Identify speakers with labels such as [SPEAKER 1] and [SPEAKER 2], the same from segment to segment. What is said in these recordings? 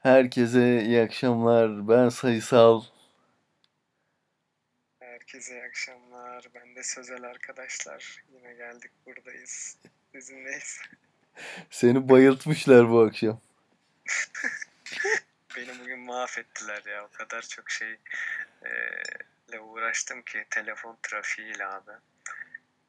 [SPEAKER 1] Herkese iyi akşamlar. Ben Sayısal.
[SPEAKER 2] Herkese iyi akşamlar. Ben de Sözel arkadaşlar. Yine geldik buradayız. Sizinleyiz.
[SPEAKER 1] Seni bayıltmışlar bu akşam.
[SPEAKER 2] Beni bugün mahvettiler ya. O kadar çok şey e, ile uğraştım ki telefon trafiğiyle abi.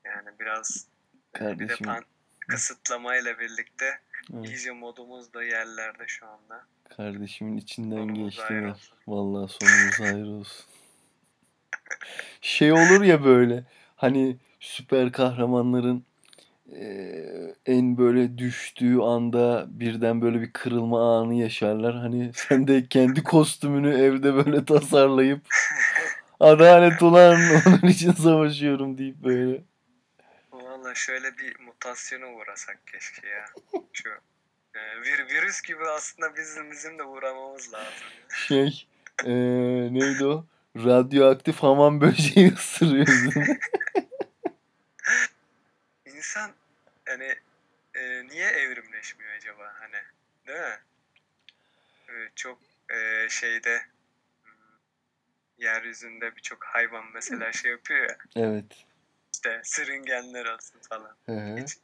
[SPEAKER 2] Yani biraz e, bir de
[SPEAKER 1] Kardeşim.
[SPEAKER 2] pan, kısıtlamayla birlikte
[SPEAKER 1] Evet,
[SPEAKER 2] iyice modumuz da yerlerde şu anda.
[SPEAKER 1] Kardeşimin içinden
[SPEAKER 2] ayrı
[SPEAKER 1] ya. Vallahi sonumuz hayır olsun. Şey olur ya böyle hani süper kahramanların eee, en böyle düştüğü anda birden böyle bir kırılma anı yaşarlar. Hani sen de kendi kostümünü evde böyle tasarlayıp adalet ulan onun için savaşıyorum deyip böyle.
[SPEAKER 2] Valla şöyle bir mutasyona uğrasak keşke ya. Şu e, vir, virüs gibi aslında bizim bizim de uğramamız lazım.
[SPEAKER 1] Şey eee, neydi o? Radyoaktif hamam böceği mi?
[SPEAKER 2] İnsan hani e, niye evrimleşmiyor acaba hani değil mi? E, çok e, şeyde hmm, yeryüzünde birçok hayvan mesela şey yapıyor ya
[SPEAKER 1] Evet.
[SPEAKER 2] işte sürüngenler olsun falan.
[SPEAKER 1] Hı hı.
[SPEAKER 2] Hiç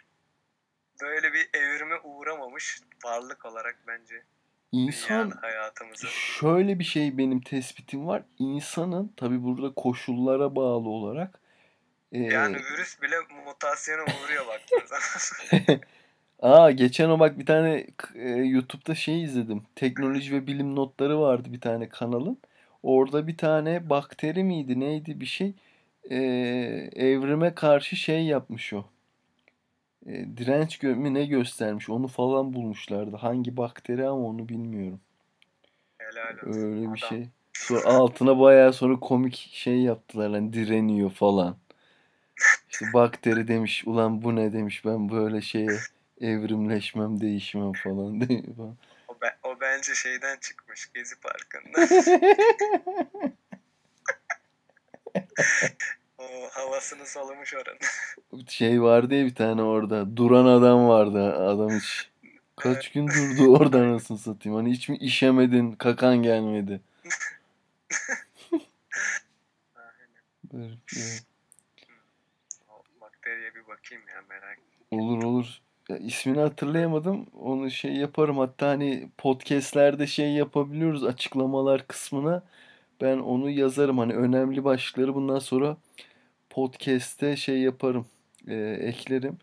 [SPEAKER 2] böyle bir evrime uğramamış varlık olarak bence
[SPEAKER 1] İnsan
[SPEAKER 2] hayatımızı.
[SPEAKER 1] şöyle bir şey benim tespitim var. İnsanın tabii burada koşullara bağlı olarak
[SPEAKER 2] Yani
[SPEAKER 1] eee
[SPEAKER 2] virüs bile mutasyona uğruyor baktığın zaman.
[SPEAKER 1] Aa geçen o bak bir tane e, YouTube'da şey izledim. Teknoloji ve bilim notları vardı bir tane kanalın. Orada bir tane bakteri miydi neydi bir şey e, evrime karşı şey yapmış o. E, direnç mü ne göstermiş onu falan bulmuşlardı. Hangi bakteri ama onu bilmiyorum.
[SPEAKER 2] Helal olsun
[SPEAKER 1] Öyle bir
[SPEAKER 2] adam.
[SPEAKER 1] şey. Sonra altına bayağı sonra komik şey yaptılar hani direniyor falan. İşte bakteri demiş ulan bu ne demiş ben böyle şeye evrimleşmem değişmem falan diye falan.
[SPEAKER 2] O, be- o bence şeyden çıkmış Gezi Parkı'nda. o havasını solumuş oranın.
[SPEAKER 1] Şey vardı ya bir tane orada duran adam vardı adam hiç kaç gün durdu orada anasını satayım hani hiç mi işemedin kakan gelmedi.
[SPEAKER 2] Bakteriye bir bakayım ya merak
[SPEAKER 1] Olur olur. Ya ismini hatırlayamadım. Onu şey yaparım. Hatta hani podcastlerde şey yapabiliyoruz açıklamalar kısmına. Ben onu yazarım. Hani önemli başlıkları bundan sonra podcast'te şey yaparım. e, eklerim.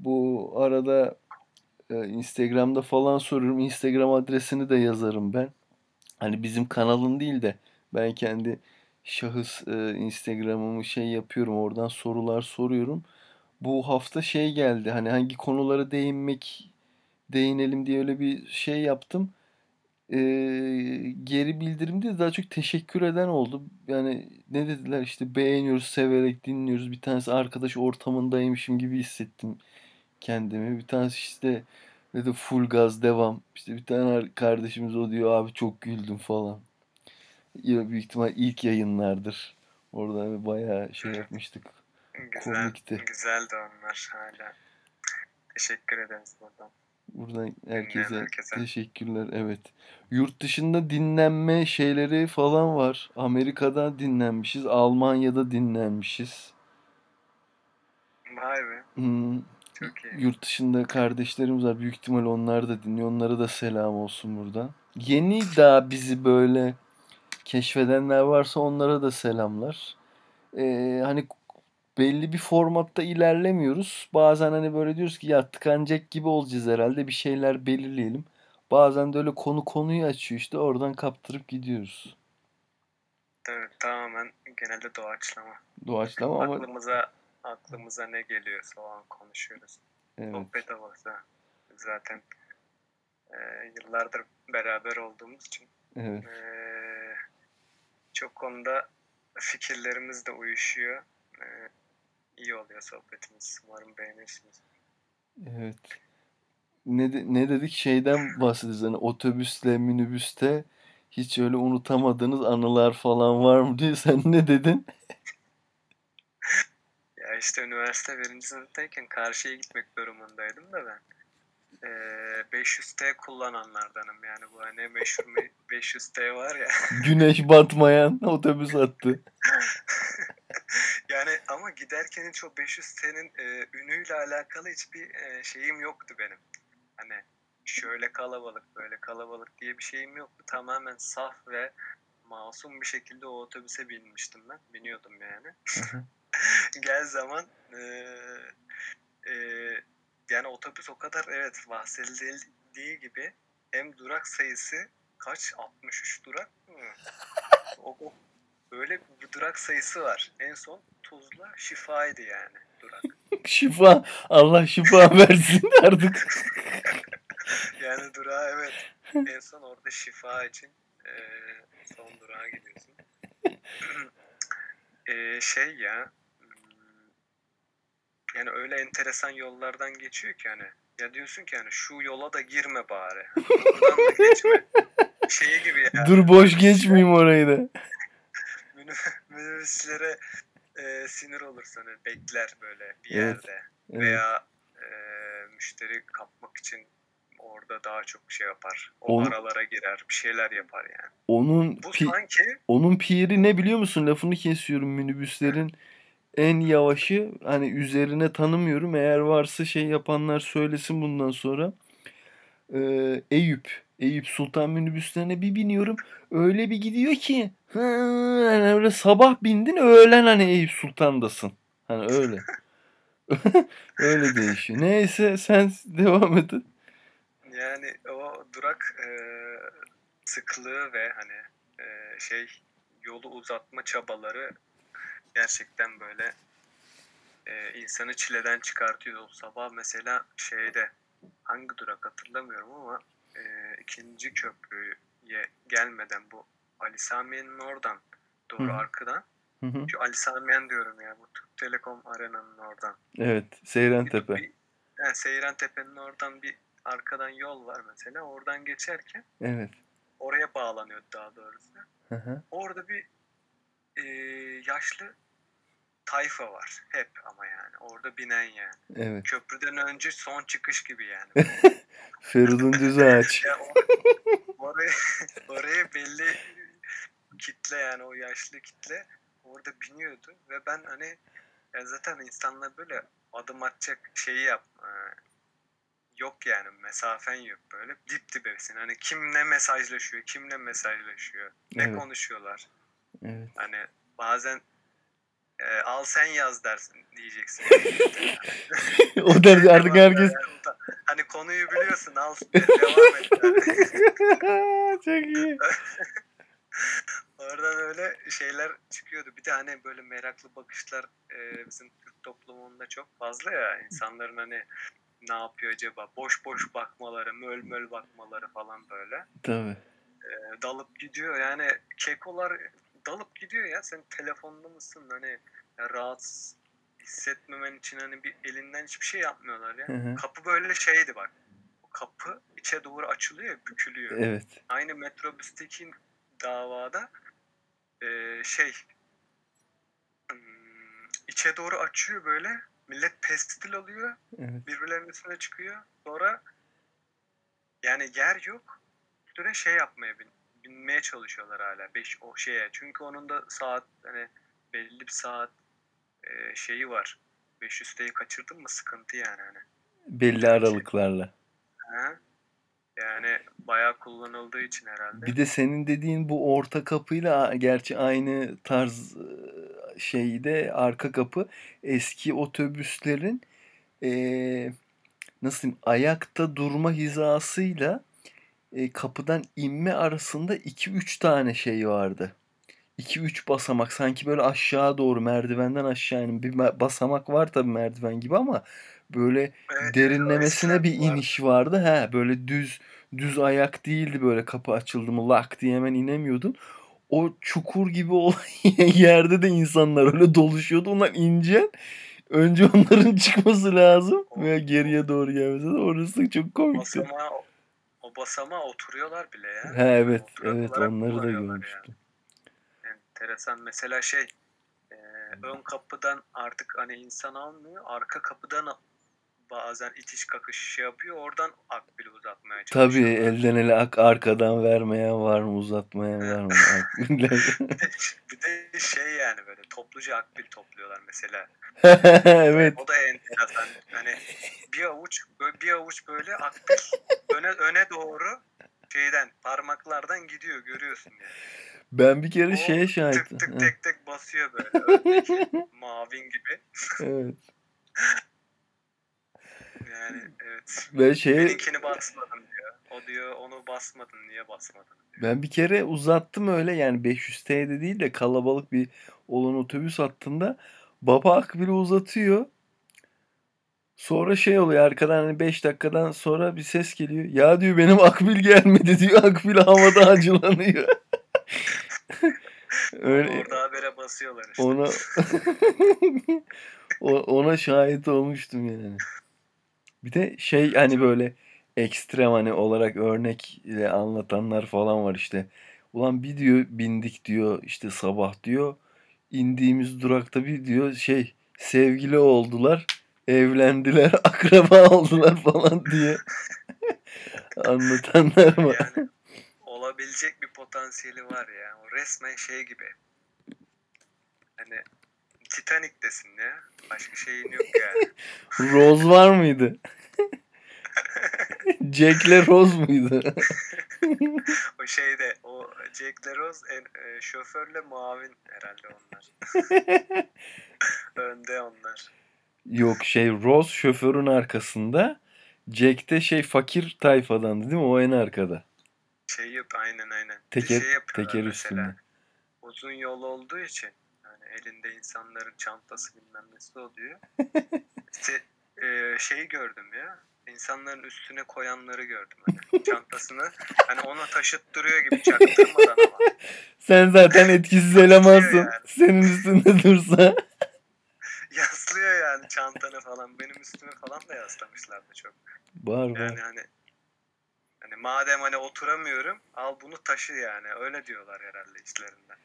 [SPEAKER 1] Bu arada e, Instagram'da falan soruyorum. Instagram adresini de yazarım ben. Hani bizim kanalın değil de ben kendi şahıs e, Instagram'ımı şey yapıyorum. Oradan sorular soruyorum. Bu hafta şey geldi. Hani hangi konulara değinmek değinelim diye öyle bir şey yaptım. Ee, geri bildirimde daha çok teşekkür eden oldu. Yani ne dediler işte beğeniyoruz, severek dinliyoruz. Bir tanesi arkadaş ortamındaymışım gibi hissettim kendimi. Bir tanesi işte dedi full gaz devam. İşte bir tane ar- kardeşimiz o diyor abi çok güldüm falan. Ya büyük ihtimal ilk yayınlardır. Orada bayağı şey yapmıştık.
[SPEAKER 2] Güzel,
[SPEAKER 1] Komikti.
[SPEAKER 2] güzeldi onlar hala. Teşekkür ederiz buradan.
[SPEAKER 1] Buradan herkese
[SPEAKER 2] herkese.
[SPEAKER 1] teşekkürler. Evet. Yurt dışında dinlenme şeyleri falan var. Amerika'da dinlenmişiz. Almanya'da dinlenmişiz.
[SPEAKER 2] Vay be,
[SPEAKER 1] Hmm,
[SPEAKER 2] çok iyi.
[SPEAKER 1] yurt dışında kardeşlerimiz var. Büyük ihtimal onlar da dinliyor. Onlara da selam olsun buradan. Yeni daha bizi böyle keşfedenler varsa onlara da selamlar. Ee, hani belli bir formatta ilerlemiyoruz. Bazen hani böyle diyoruz ki ya tıkanacak gibi olacağız herhalde bir şeyler belirleyelim. Bazen de öyle konu konuyu açıyor işte oradan kaptırıp gidiyoruz.
[SPEAKER 2] Evet, tamamen genelde doğaçlama.
[SPEAKER 1] Doğaçlama ama
[SPEAKER 2] Aklımıza aklımıza ne geliyorsa o an konuşuyoruz.
[SPEAKER 1] evet
[SPEAKER 2] Sohbet havası. Zaten e, yıllardır beraber olduğumuz için
[SPEAKER 1] evet
[SPEAKER 2] e, çok konuda fikirlerimiz de uyuşuyor. E, iyi oluyor sohbetimiz. Umarım beğenirsiniz.
[SPEAKER 1] evet. Ne, de- ne dedik şeyden bahsediyoruz hani otobüsle minibüste hiç öyle unutamadığınız anılar falan var mı diye sen ne dedin?
[SPEAKER 2] Ya işte üniversite birinci sınıftayken karşıya gitmek durumundaydım da ben. e, 500T kullananlardanım yani bu hani meşhur me- 500T var ya.
[SPEAKER 1] Güneş batmayan otobüs hattı.
[SPEAKER 2] Ama giderken hiç o 500T'nin e, ünüyle alakalı hiçbir e, şeyim yoktu benim. Hani şöyle kalabalık böyle kalabalık diye bir şeyim yoktu. Tamamen saf ve masum bir şekilde o otobüse binmiştim ben. Biniyordum yani. Gel zaman e, e, yani otobüs o kadar evet bahsedildiği gibi hem durak sayısı kaç? 63 durak mı? o, o böyle bir durak sayısı var. En son Tuzla Şifa'ydı yani durak.
[SPEAKER 1] şifa. Allah şifa versin artık.
[SPEAKER 2] yani durağa evet. En son orada şifa için e, son durağa gidiyorsun. e, şey ya yani öyle enteresan yollardan geçiyor ki hani ya diyorsun ki hani şu yola da girme bari. Buradan da geçme. Şey gibi ya.
[SPEAKER 1] Dur boş geçmeyeyim orayı da.
[SPEAKER 2] Minibüslere e, sinir olursun hani bekler böyle bir yerde
[SPEAKER 1] Evet.
[SPEAKER 2] veya e, müşteri kapmak için orada daha çok şey yapar. O
[SPEAKER 1] Onu-
[SPEAKER 2] aralara girer, bir şeyler yapar yani.
[SPEAKER 1] Onun
[SPEAKER 2] Bu
[SPEAKER 1] pi-
[SPEAKER 2] sanki
[SPEAKER 1] onun piri ne biliyor musun? Lafını kesiyorum minibüslerin en yavaşı hani üzerine tanımıyorum. Eğer varsa şey yapanlar söylesin bundan sonra. Ee, Eyüp. Eyüp Sultan minibüslerine bir biniyorum. Öyle bir gidiyor ki hani öyle sabah bindin öğlen hani Eyüp Sultan'dasın. Hani öyle. öyle değişiyor. Neyse sen devam et.
[SPEAKER 2] yani o durak e, sıklığı ve hani e, şey yolu uzatma çabaları gerçekten böyle e, insanı çileden çıkartıyor. O sabah mesela şeyde hangi durak hatırlamıyorum ama e, ikinci köprüye gelmeden bu Ali Samiye'nin oradan doğru
[SPEAKER 1] Hı.
[SPEAKER 2] arkadan
[SPEAKER 1] Hı hı.
[SPEAKER 2] şu Ali Samiyen diyorum ya bu Türk Telekom Arena'nın oradan.
[SPEAKER 1] Evet. Seyran Tepe.
[SPEAKER 2] Bir, yani Seyran Tepe'nin oradan bir arkadan yol var mesela. Oradan geçerken
[SPEAKER 1] Evet.
[SPEAKER 2] oraya bağlanıyor daha doğrusu.
[SPEAKER 1] Hı hı.
[SPEAKER 2] Orada bir e, yaşlı tayfa var. Hep ama yani. Orada binen yani.
[SPEAKER 1] Evet.
[SPEAKER 2] Köprüden önce son çıkış gibi yani.
[SPEAKER 1] Feridun Düzağaç.
[SPEAKER 2] ya o, oraya, oraya belli kitle yani o yaşlı kitle orada biniyordu ve ben hani ya zaten insanlar böyle adım atacak şeyi yap e, yok yani mesafen yok böyle dip dibesin hani kim ne mesajlaşıyor kim ne mesajlaşıyor ne
[SPEAKER 1] Evet.
[SPEAKER 2] konuşuyorlar
[SPEAKER 1] Evet.
[SPEAKER 2] hani bazen e, al sen yaz dersin diyeceksin.
[SPEAKER 1] o derdi artık herkes.
[SPEAKER 2] Hani konuyu biliyorsun al devam et.
[SPEAKER 1] Çok iyi.
[SPEAKER 2] Oradan öyle şeyler çıkıyordu. Bir de hani böyle meraklı bakışlar e, bizim Türk toplumunda çok fazla ya. insanların hani ne yapıyor acaba? Boş boş bakmaları, möl möl bakmaları falan böyle.
[SPEAKER 1] Tabii.
[SPEAKER 2] E, dalıp gidiyor yani kekolar dalıp gidiyor ya. Sen telefonda mısın? Hani ya rahatsız hissetmemen için hani bir elinden hiçbir şey yapmıyorlar ya.
[SPEAKER 1] Hı hı.
[SPEAKER 2] Kapı böyle şeydi bak. O kapı içe doğru açılıyor, bükülüyor.
[SPEAKER 1] Evet.
[SPEAKER 2] Aynı metrobüsteki davada e, şey hmm, içe doğru açıyor böyle. Millet pestil alıyor.
[SPEAKER 1] Evet.
[SPEAKER 2] Birbirlerinin üstüne çıkıyor. Sonra yani yer yok. Üstüne şey yapmaya bin, binmeye çalışıyorlar hala. Beş, o şeye. Çünkü onun da saat hani belli bir saat e, şeyi var. 500'teyi kaçırdın mı sıkıntı yani hani.
[SPEAKER 1] Belli aralıklarla.
[SPEAKER 2] Ha? Yani bayağı kullanıldığı için herhalde.
[SPEAKER 1] Bir de senin dediğin bu orta kapıyla gerçi aynı tarz e, şeyde arka kapı eski otobüslerin eee, nasıl diyeyim ayakta durma hizasıyla e, kapıdan inme arasında 2-3 tane şey vardı. 2-3 basamak sanki böyle aşağı doğru merdivenden aşağı inen bir basamak var tabii merdiven gibi ama böyle
[SPEAKER 2] Evet,
[SPEAKER 1] derinlemesine bir
[SPEAKER 2] var.
[SPEAKER 1] iniş vardı. He böyle düz düz ayak değildi böyle kapı açıldı mı lak diye hemen inemiyordun. O çukur gibi olan yerde de insanlar öyle doluşuyordu. Onlar ince. Önce onların çıkması lazım ve geriye doğru gelmesi de orası çok komikti.
[SPEAKER 2] basamağa, o basamağa oturuyorlar bile ya.
[SPEAKER 1] He evet evet onları da görmüştüm.
[SPEAKER 2] Enteresan. Mesela şey e, ön kapıdan artık hani insan almıyor. Arka kapıdan bazen itiş kakış şey yapıyor. Oradan akbili uzatmaya
[SPEAKER 1] Tabii
[SPEAKER 2] çalışıyorlar.
[SPEAKER 1] elden ele ak arkadan vermeyen var mı uzatmayan var mı akbiller.
[SPEAKER 2] Bir de, bir de şey yani böyle topluca akbil topluyorlar mesela.
[SPEAKER 1] evet.
[SPEAKER 2] O da enteresan. Hani bir avuç bir avuç böyle akbil öne öne doğru şeyden parmaklardan gidiyor görüyorsun yani.
[SPEAKER 1] Ben bir kere
[SPEAKER 2] O
[SPEAKER 1] şeye şahit.
[SPEAKER 2] tık tık tek tek basıyor böyle öndeki mavin gibi.
[SPEAKER 1] Evet.
[SPEAKER 2] Yani evet.
[SPEAKER 1] Ben şeye
[SPEAKER 2] Benimkini basmadın diyor. O diyor onu basmadın niye basmadın diyor.
[SPEAKER 1] ben bir kere uzattım öyle yani 500 TL'de değil de kalabalık bir olan otobüs hattında baba akbili uzatıyor. Sonra şey oluyor arkadan hani 5 dakikadan sonra bir ses geliyor. Ya diyor benim akbil gelmedi diyor. Akbil havada acılanıyor. Öyle
[SPEAKER 2] Orada habere basıyorlar işte.
[SPEAKER 1] ona ona şahit olmuştum yani. Bir de şey hani böyle ekstrem hani olarak örnekle anlatanlar falan var işte. Ulan bir diyor bindik diyor işte sabah diyor. indiğimiz durakta bir diyor şey sevgili oldular. Evlendiler, akraba oldular falan diye anlatanlar var.
[SPEAKER 2] Yani olabilecek bir potansiyeli var ya. O resmen şey gibi. Hani Titanic'tesin ya. Başka şeyin yok yani.
[SPEAKER 1] Rose var mıydı? Jack'le Rose muydu?
[SPEAKER 2] o şeyde o Jack LaRose en, e, şoförle muavin herhalde onlar. Önde onlar.
[SPEAKER 1] Yok şey Rose şoförün arkasında. Jack de şey fakir tayfadandı değil mi? O en arkada.
[SPEAKER 2] Şey yap aynen aynen.
[SPEAKER 1] Teker,
[SPEAKER 2] şey
[SPEAKER 1] teker
[SPEAKER 2] mesela.
[SPEAKER 1] üstünde.
[SPEAKER 2] Uzun yol olduğu için elinde insanların çantası bilmem nesi oluyor. İşte e, şeyi gördüm ya. İnsanların üstüne koyanları gördüm hani çantasını. Hani ona taşıttırıyor gibi çaktırmadan ama.
[SPEAKER 1] Sen zaten etkisiz elemansın.
[SPEAKER 2] yani.
[SPEAKER 1] Senin üstünde dursa.
[SPEAKER 2] Yaslıyor yani çantanı falan. Benim üstüme falan da yaslamışlardı çok.
[SPEAKER 1] Var var.
[SPEAKER 2] Yani hani hani madem hani oturamıyorum al bunu taşı yani. Öyle diyorlar herhalde içlerinden.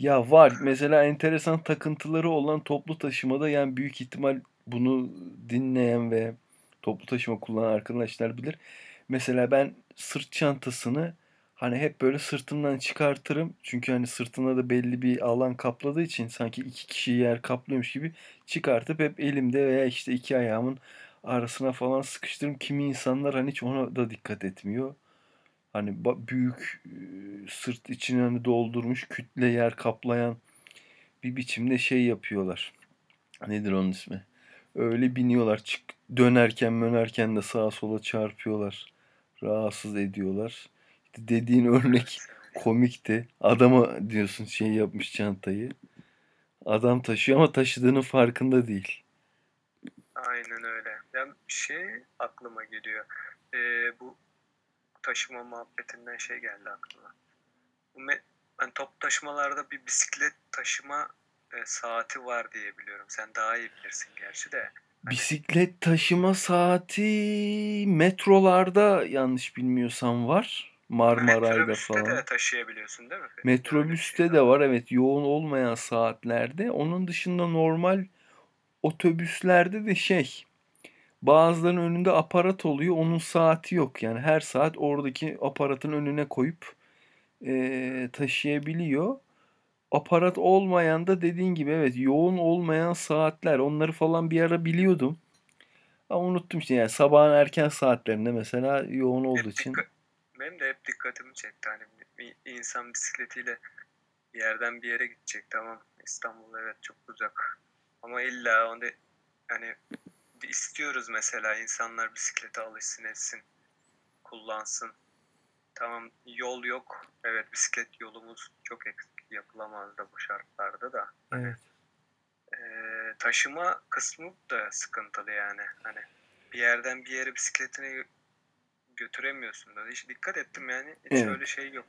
[SPEAKER 1] Ya var. Mesela enteresan takıntıları olan toplu taşımada yani büyük ihtimal bunu dinleyen ve toplu taşıma kullanan arkadaşlar bilir. Mesela ben sırt çantasını hani hep böyle sırtımdan çıkartırım. Çünkü hani sırtına da belli bir alan kapladığı için sanki iki kişi yer kaplıyormuş gibi çıkartıp hep elimde veya işte iki ayağımın arasına falan sıkıştırırım. Kimi insanlar hani hiç ona da dikkat etmiyor. Hani büyük sırt içini hani doldurmuş kütle yer kaplayan bir biçimde şey yapıyorlar. Nedir onun ismi? Öyle biniyorlar. Çık, dönerken mönerken de sağa sola çarpıyorlar. Rahatsız ediyorlar. İşte dediğin örnek komikti. Adama diyorsun şey yapmış çantayı. Adam taşıyor ama taşıdığının farkında değil.
[SPEAKER 2] Aynen öyle. Yani şey aklıma geliyor. Ee, bu taşıma muhabbetinden şey geldi aklıma. Bu me- hani top taşımalarda bir bisiklet taşıma e, saati var diye biliyorum. Sen daha iyi bilirsin gerçi de. Hani
[SPEAKER 1] Bisiklet taşıma saati metrolarda yanlış bilmiyorsam var. Marmaray'da
[SPEAKER 2] metrobüste
[SPEAKER 1] falan.
[SPEAKER 2] de taşıyabiliyorsun değil mi?
[SPEAKER 1] Metrobüste
[SPEAKER 2] bir
[SPEAKER 1] de
[SPEAKER 2] şey
[SPEAKER 1] var evet yoğun olmayan saatlerde. Onun dışında normal otobüslerde de şey bazılarının önünde aparat oluyor. Onun saati yok. Yani her saat oradaki aparatın önüne koyup eee, taşıyabiliyor. Aparat olmayan da dediğin gibi evet yoğun olmayan saatler. Onları falan bir ara biliyordum. Ama unuttum işte yani sabahın erken saatlerinde mesela yoğun olduğu
[SPEAKER 2] Hep
[SPEAKER 1] için.
[SPEAKER 2] dikkat, benim de hep dikkatimi çekti. Hani bir insan bisikletiyle bir yerden bir yere gidecek. Tamam İstanbul evet çok uzak. Ama illa onu hani istiyoruz mesela insanlar bisiklete alışsın etsin, kullansın. Tamam yol yok. Evet bisiklet yolumuz çok eksik. Yapılamaz da bu şartlarda da.
[SPEAKER 1] Evet.
[SPEAKER 2] Ee, taşıma kısmı da sıkıntılı yani. Hani bir yerden bir yere bisikletini gö- götüremiyorsun da. Hiç dikkat ettim yani. Hiç
[SPEAKER 1] Evet.
[SPEAKER 2] öyle şey yok.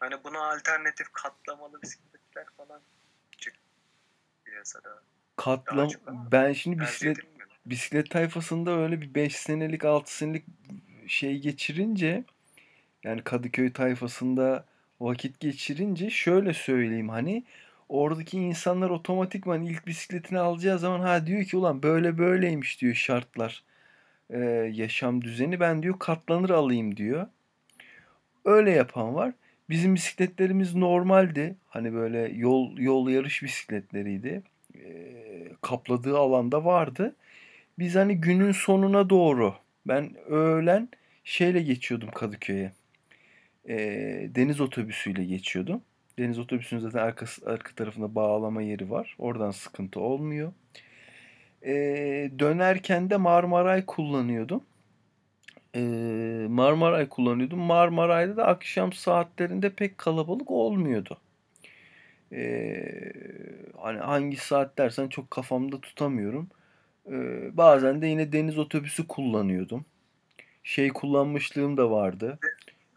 [SPEAKER 2] Hani buna alternatif katlamalı bisikletler falan çık piyasada.
[SPEAKER 1] Katlam ben şimdi bisiklet. Bisiklet tayfasında öyle bir 5 senelik 6 senelik şey geçirince yani Kadıköy tayfasında vakit geçirince şöyle söyleyeyim hani Oradaki insanlar otomatikman ilk bisikletini alacağı zaman ha diyor ki ulan böyle böyleymiş diyor şartlar. Ee, yaşam düzeni ben diyor katlanır alayım diyor. Öyle yapan var. Bizim bisikletlerimiz normaldi. Hani böyle yol yol yarış bisikletleriydi. Ee, kapladığı alanda vardı. Biz hani günün sonuna doğru ben öğlen şeyle geçiyordum Kadıköy'e. Ee, deniz otobüsüyle geçiyordum. Deniz otobüsünün zaten arka, arka tarafında bağlama yeri var. Oradan sıkıntı olmuyor. Ee, dönerken de Marmaray kullanıyordum. Ee, Marmaray kullanıyordum. Marmaray'da da akşam saatlerinde pek kalabalık olmuyordu. Ee, hani hangi saat dersen çok kafamda tutamıyorum. Ee, bazen de yine deniz otobüsü kullanıyordum. Şey kullanmışlığım da vardı.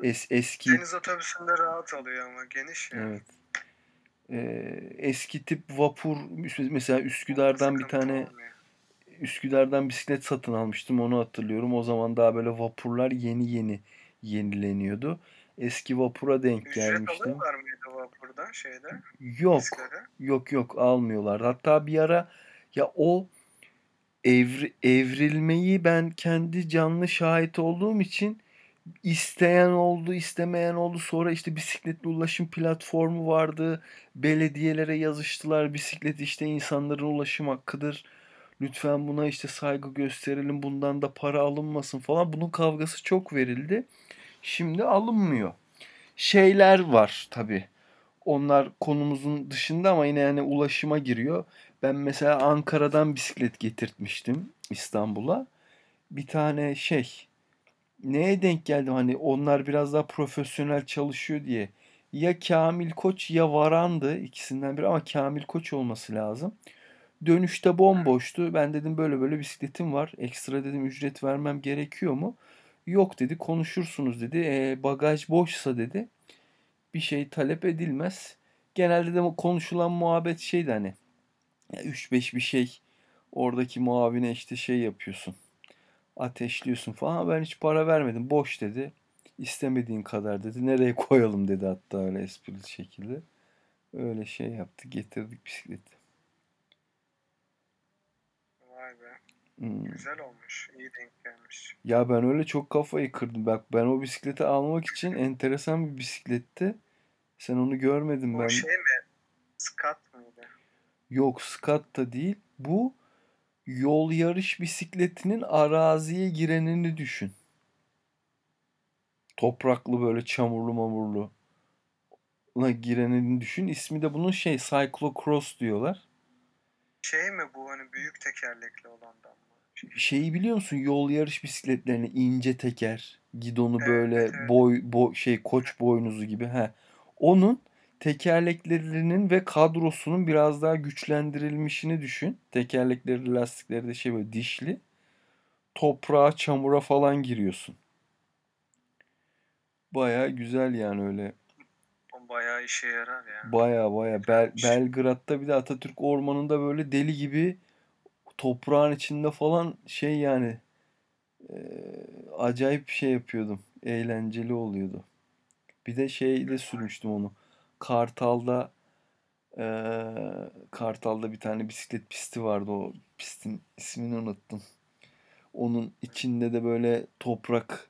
[SPEAKER 1] Es, eski
[SPEAKER 2] Deniz otobüsünde rahat oluyor ama geniş ya.
[SPEAKER 1] Evet. Ee, eski tip vapur mesela Üsküdar'dan bir
[SPEAKER 2] Sıkıntı
[SPEAKER 1] tane
[SPEAKER 2] olmuyor.
[SPEAKER 1] Üsküdar'dan bisiklet satın almıştım onu hatırlıyorum. O zaman daha böyle vapurlar yeni yeni yenileniyordu. Eski vapura denk
[SPEAKER 2] Ücret
[SPEAKER 1] gelmiştim.
[SPEAKER 2] alıyorlar mıydı vapurdan şeyde?
[SPEAKER 1] Yok.
[SPEAKER 2] Bisikete?
[SPEAKER 1] Yok yok almıyorlar. Hatta bir ara ya o evri, evrilmeyi ben kendi canlı şahit olduğum için isteyen oldu, istemeyen oldu. Sonra işte bisikletli ulaşım platformu vardı. Belediyelere yazıştılar. Bisiklet işte insanların ulaşım hakkıdır. Lütfen buna işte saygı gösterelim. Bundan da para alınmasın falan. Bunun kavgası çok verildi. Şimdi alınmıyor. Şeyler var tabii. Onlar konumuzun dışında ama yine yani ulaşıma giriyor. Ben mesela Ankara'dan bisiklet getirtmiştim İstanbul'a. Bir tane şey neye denk geldim hani onlar biraz daha profesyonel çalışıyor diye. Ya Kamil Koç ya Varan'dı ikisinden biri ama Kamil Koç olması lazım. Dönüşte bomboştu. Ben dedim böyle böyle bisikletim var. Ekstra dedim ücret vermem gerekiyor mu? Yok dedi konuşursunuz dedi. E, bagaj boşsa dedi. Bir şey talep edilmez. Genelde de konuşulan muhabbet şeydi hani. 3-5 bir şey oradaki muavine işte şey yapıyorsun. Ateşliyorsun falan. Ben hiç para vermedim. Boş dedi. İstemediğin kadar dedi. Nereye koyalım dedi hatta öyle esprili şekilde. Öyle şey yaptı. Getirdik bisikleti.
[SPEAKER 2] Vay be.
[SPEAKER 1] Hmm.
[SPEAKER 2] Güzel olmuş. İyi denk gelmiş.
[SPEAKER 1] Ya ben öyle çok kafayı kırdım. Bak ben o bisikleti almak için enteresan bir bisikletti. Sen onu görmedin
[SPEAKER 2] Bu
[SPEAKER 1] ben.
[SPEAKER 2] şey mi? Mıydı?
[SPEAKER 1] Yok Scott da değil. Bu yol yarış bisikletinin araziye girenini düşün. Topraklı böyle çamurlu mamurlu. La girenini düşün. İsmi de bunun şey cyclocross diyorlar.
[SPEAKER 2] Şey mi bu hani büyük tekerlekli olandan mı? Şey,
[SPEAKER 1] Şeyi biliyor musun? Yol yarış bisikletlerini ince teker, gidonu
[SPEAKER 2] Evet,
[SPEAKER 1] böyle
[SPEAKER 2] evet.
[SPEAKER 1] boy, boy şey koç boynuzu gibi. He. Onun tekerleklerinin ve kadrosunun biraz daha güçlendirilmişini düşün. Tekerlekleri, lastikleri de şey böyle dişli. Toprağa, çamura falan giriyorsun. Baya güzel yani öyle.
[SPEAKER 2] o bayağı işe yarar ya.
[SPEAKER 1] Baya baya Bel-. Belgrad'da bir de Atatürk Ormanı'nda böyle deli gibi toprağın içinde falan şey yani e, acayip bir şey yapıyordum. Eğlenceli oluyordu. Bir de şeyde sürmüştüm onu. Kartal'da e, Kartal'da bir tane bisiklet pisti vardı. O pistin ismini unuttum. Onun içinde de böyle toprak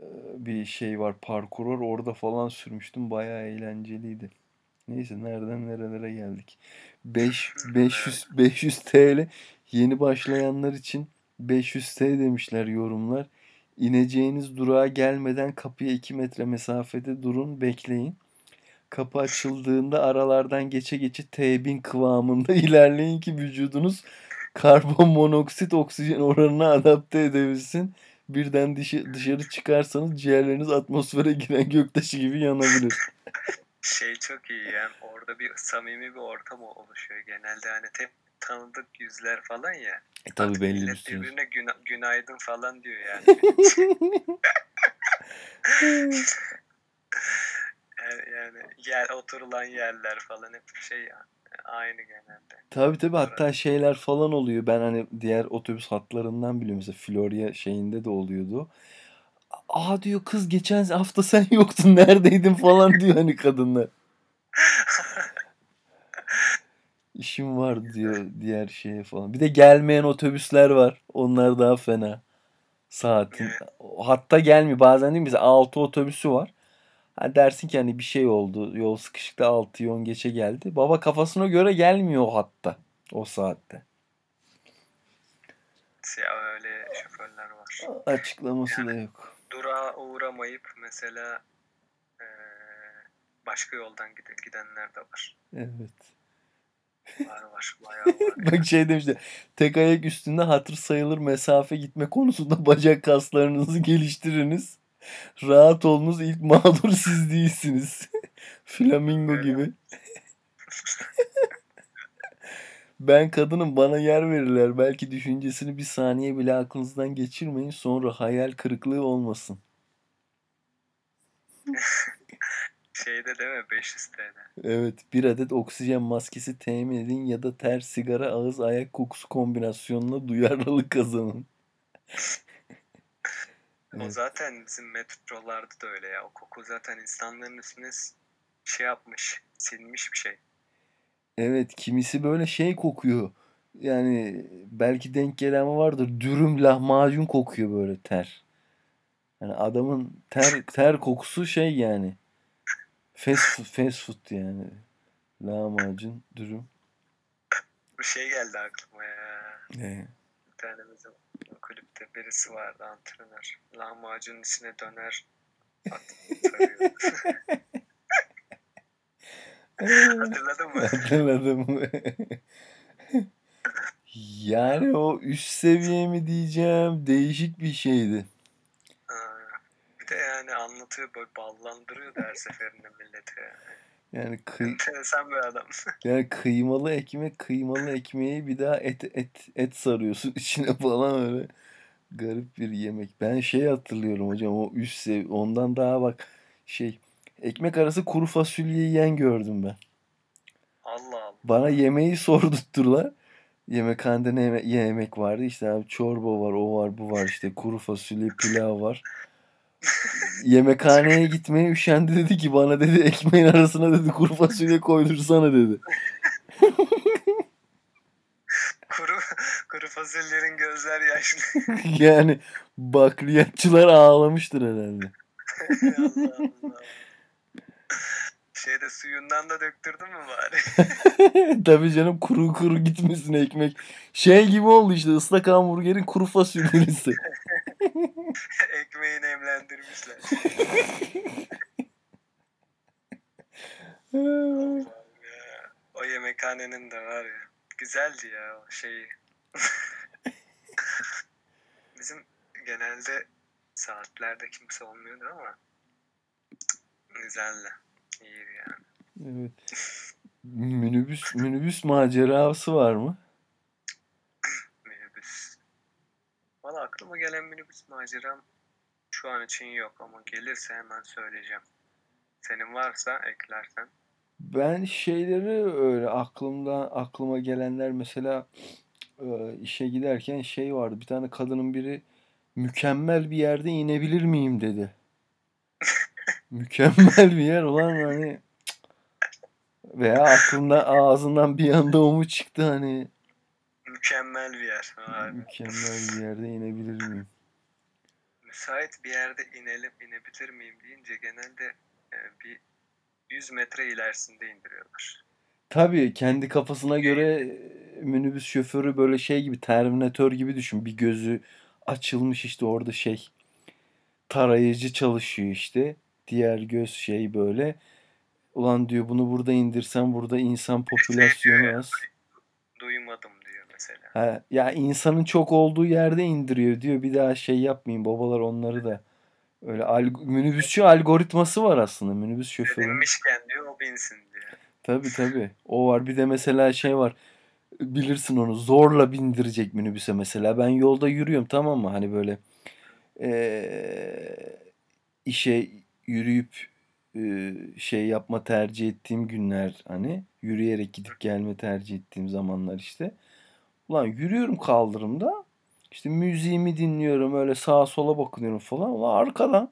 [SPEAKER 1] e, bir şey var, parkur var. Orada falan sürmüştüm. Bayağı eğlenceliydi. Neyse nereden nerelere geldik. 5 500 500 TL yeni başlayanlar için 500 TL demişler yorumlar. İneceğiniz durağa gelmeden kapıya 2 metre mesafede durun, bekleyin. Kapı açıldığında aralardan geçe geçe T1000 kıvamında ilerleyin ki vücudunuz karbon monoksit oksijen oranına adapte edebilsin. Birden dışı, dışarı çıkarsanız ciğerleriniz atmosfere giren göktaşı gibi yanabilir.
[SPEAKER 2] Şey çok iyi yani orada bir samimi bir ortam oluşuyor. Genelde hani hep tanıdık yüzler falan ya.
[SPEAKER 1] E tabi belli bir süre.
[SPEAKER 2] birbirine güna- günaydın falan diyor yani. yani, yer oturulan yerler falan hep şey ya, aynı genelde.
[SPEAKER 1] Tabii tabii hatta şeyler falan oluyor. Ben hani diğer otobüs hatlarından biliyorum. Mesela Florya şeyinde de oluyordu. Aa diyor kız geçen hafta sen yoktun neredeydin falan diyor hani kadınlar. İşim var diyor diğer şeye falan. Bir de gelmeyen otobüsler var. Onlar daha fena. Saatin. Hatta gelmiyor. Bazen değil mi? Bize 6 otobüsü var. Ha dersin ki hani bir şey oldu. Yol sıkışıkta 6 10 geçe geldi. Baba kafasına göre gelmiyor hatta. O saatte.
[SPEAKER 2] Ya öyle şoförler var.
[SPEAKER 1] Açıklaması da yok.
[SPEAKER 2] Durağa uğramayıp mesela eee, başka yoldan giden, gidenler de var.
[SPEAKER 1] Evet.
[SPEAKER 2] Var var. Bayağı var.
[SPEAKER 1] Bak şey demişti. Tek ayak üstünde hatır sayılır mesafe gitme konusunda bacak kaslarınızı geliştiriniz. Rahat olunuz ilk mağdur siz değilsiniz. Flamingo gibi. Ben kadının bana yer verirler. Belki düşüncesini bir saniye bile aklınızdan geçirmeyin. Sonra hayal kırıklığı olmasın.
[SPEAKER 2] Şeyde değil mi? 500 TL.
[SPEAKER 1] Evet, bir adet oksijen maskesi temin edin ya da ter, sigara, ağız, ayak kokusu kombinasyonuna duyarlılık kazanın.
[SPEAKER 2] O
[SPEAKER 1] Evet.
[SPEAKER 2] zaten bizim metrolarda da öyle ya. O koku zaten insanların üstüne şey yapmış. Silmiş bir şey.
[SPEAKER 1] Evet, kimisi böyle şey kokuyor. Yani belki denk gelen vardır. Dürüm lahmacun kokuyor böyle ter. Yani adamın ter ter kokusu şey yani. Fast food, fast food yani. Lahmacun, dürüm.
[SPEAKER 2] Bir şey geldi aklıma ya.
[SPEAKER 1] Ee,
[SPEAKER 2] Bir tane bizim kulüpte birisi vardı antrenör. Lahmacunun içine döner. Hatırladın mı?
[SPEAKER 1] Hatırladım. Yani o üst seviye mi diyeceğim değişik bir şeydi.
[SPEAKER 2] Bir de yani anlatıyor böyle ballandırıyor her seferinde milleti. ya.
[SPEAKER 1] Yani kıy,
[SPEAKER 2] Enteresan bir adam.
[SPEAKER 1] yani kıymalı ekmek kıymalı ekmeği bir daha et et et sarıyorsun içine falan öyle garip bir yemek. Ben şey hatırlıyorum hocam o üst seviye ondan daha bak şey ekmek arası kuru fasulye yiyen gördüm ben.
[SPEAKER 2] Allah Allah.
[SPEAKER 1] Bana yemeği sordurttular. Yemekhanede ne yeme- yemek vardı işte abi çorba var o var bu var işte kuru fasulye pilav var. Yemekhaneye gitmeye üşendi dedi ki bana dedi ekmeğin arasına dedi kuru fasulye koydursana dedi.
[SPEAKER 2] Kuru, kuru fasulyelerin gözler yaşlı.
[SPEAKER 1] Yani bakliyatçılar ağlamıştır herhalde.
[SPEAKER 2] Allah Allah. Şeyde suyundan da döktürdün mü bari?
[SPEAKER 1] Tabii canım kuru kuru gitmesin ekmek. Şey gibi oldu işte ıslak hamburgerin kuru fasulyesi.
[SPEAKER 2] Ekmeği nemlendirmişler. O yemekhanenin de var ya. Güzeldi ya o şeyi. Bizim genelde saatlerde kimse olmuyordu ama güzeldi. İyiydi yani.
[SPEAKER 1] Evet. Minibüs minibüs macerası var mı?
[SPEAKER 2] Minibüs. Valla aklıma gelen minibüs maceram şu an için yok ama gelirse hemen söyleyeceğim. Senin varsa eklersen.
[SPEAKER 1] Ben şeyleri öyle aklımda aklıma gelenler mesela e, işe giderken şey vardı. Bir tane kadının biri mükemmel bir yerde inebilir miyim dedi. Mükemmel bir yer olan hani veya aklımda ağzından bir anda o mu çıktı hani
[SPEAKER 2] Mükemmel bir yer. Be.
[SPEAKER 1] mükemmel bir yerde inebilir miyim?
[SPEAKER 2] Müsait bir yerde inelim, inebilir miyim deyince genelde e, bir 100 metre ilerisinde indiriyorlar.
[SPEAKER 1] Tabii kendi kafasına göre e, minibüs şoförü böyle şey gibi Terminator gibi düşün. Bir gözü açılmış işte orada şey tarayıcı çalışıyor işte. Diğer göz şey böyle. Ulan diyor bunu burada indirsem burada insan popülasyonu az.
[SPEAKER 2] Duymadım mesela.
[SPEAKER 1] Ha, ya insanın çok olduğu yerde indiriyor diyor. Bir daha şey yapmayın babalar onları da. Öyle alg- minibüsçü algoritması var aslında minibüs şoförünün.
[SPEAKER 2] Denilmişken diyor o binsin diyor.
[SPEAKER 1] Tabii tabii. O var. Bir de mesela şey var. Bilirsin onu zorla bindirecek minibüse mesela. Ben yolda yürüyorum tamam mı? Hani böyle eee, işe yürüyüp şey yapma tercih ettiğim günler hani yürüyerek gidip gelme tercih ettiğim zamanlar işte. Ulan yürüyorum kaldırımda. İşte müziğimi dinliyorum öyle sağa sola bakıyorum falan. Ulan arkadan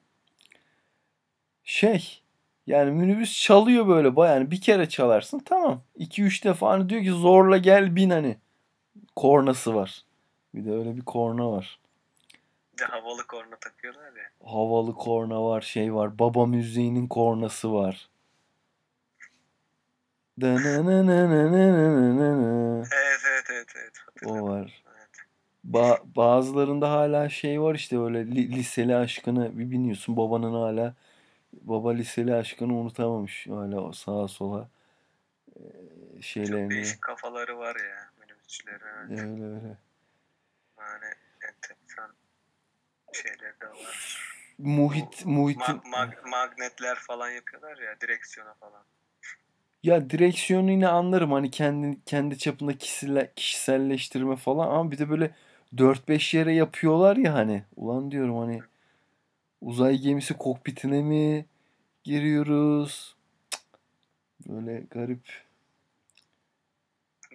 [SPEAKER 1] şey Yani minibüs çalıyor böyle baya yani bir kere çalarsın tamam. 2-3 defa hani diyor ki zorla gel bin hani. Kornası var. Bir de öyle bir korna var.
[SPEAKER 2] Bir de havalı korna takıyorlar ya.
[SPEAKER 1] Havalı korna var şey var. Baba müziğinin kornası var.
[SPEAKER 2] Evet evet evet evet.
[SPEAKER 1] O
[SPEAKER 2] Hatırladım.
[SPEAKER 1] var.
[SPEAKER 2] Evet.
[SPEAKER 1] Ba- bazılarında hala şey var işte öyle li- liseli aşkını bir biniyorsun babanın hala baba liseli aşkını unutamamış hala o sağa sola e,
[SPEAKER 2] Çok
[SPEAKER 1] şeylerini
[SPEAKER 2] değişik kafaları var ya minibüsçülerin. Evet.
[SPEAKER 1] öyle öyle.
[SPEAKER 2] Yani enteresan şeyler de var.
[SPEAKER 1] Muhit
[SPEAKER 2] Bu
[SPEAKER 1] muhitin
[SPEAKER 2] ma- mag- magnetler falan yapıyorlar ya direksiyona falan.
[SPEAKER 1] Ya direksiyonu yine anlarım hani kendi kendi çapında kişisel, kişiselleştirme falan ama bir de böyle 4-5 yere yapıyorlar ya hani ulan diyorum hani uzay gemisi kokpitine mi giriyoruz böyle garip